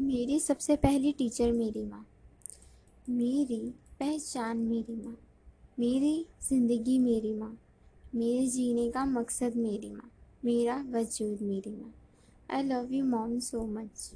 मेरी सबसे पहली टीचर मेरी माँ। मेरी पहचान मेरी माँ। मेरी ज़िंदगी मेरी माँ। मेरे जीने का मकसद मेरी माँ। मेरा वजूद मेरी माँ। I love you mom so much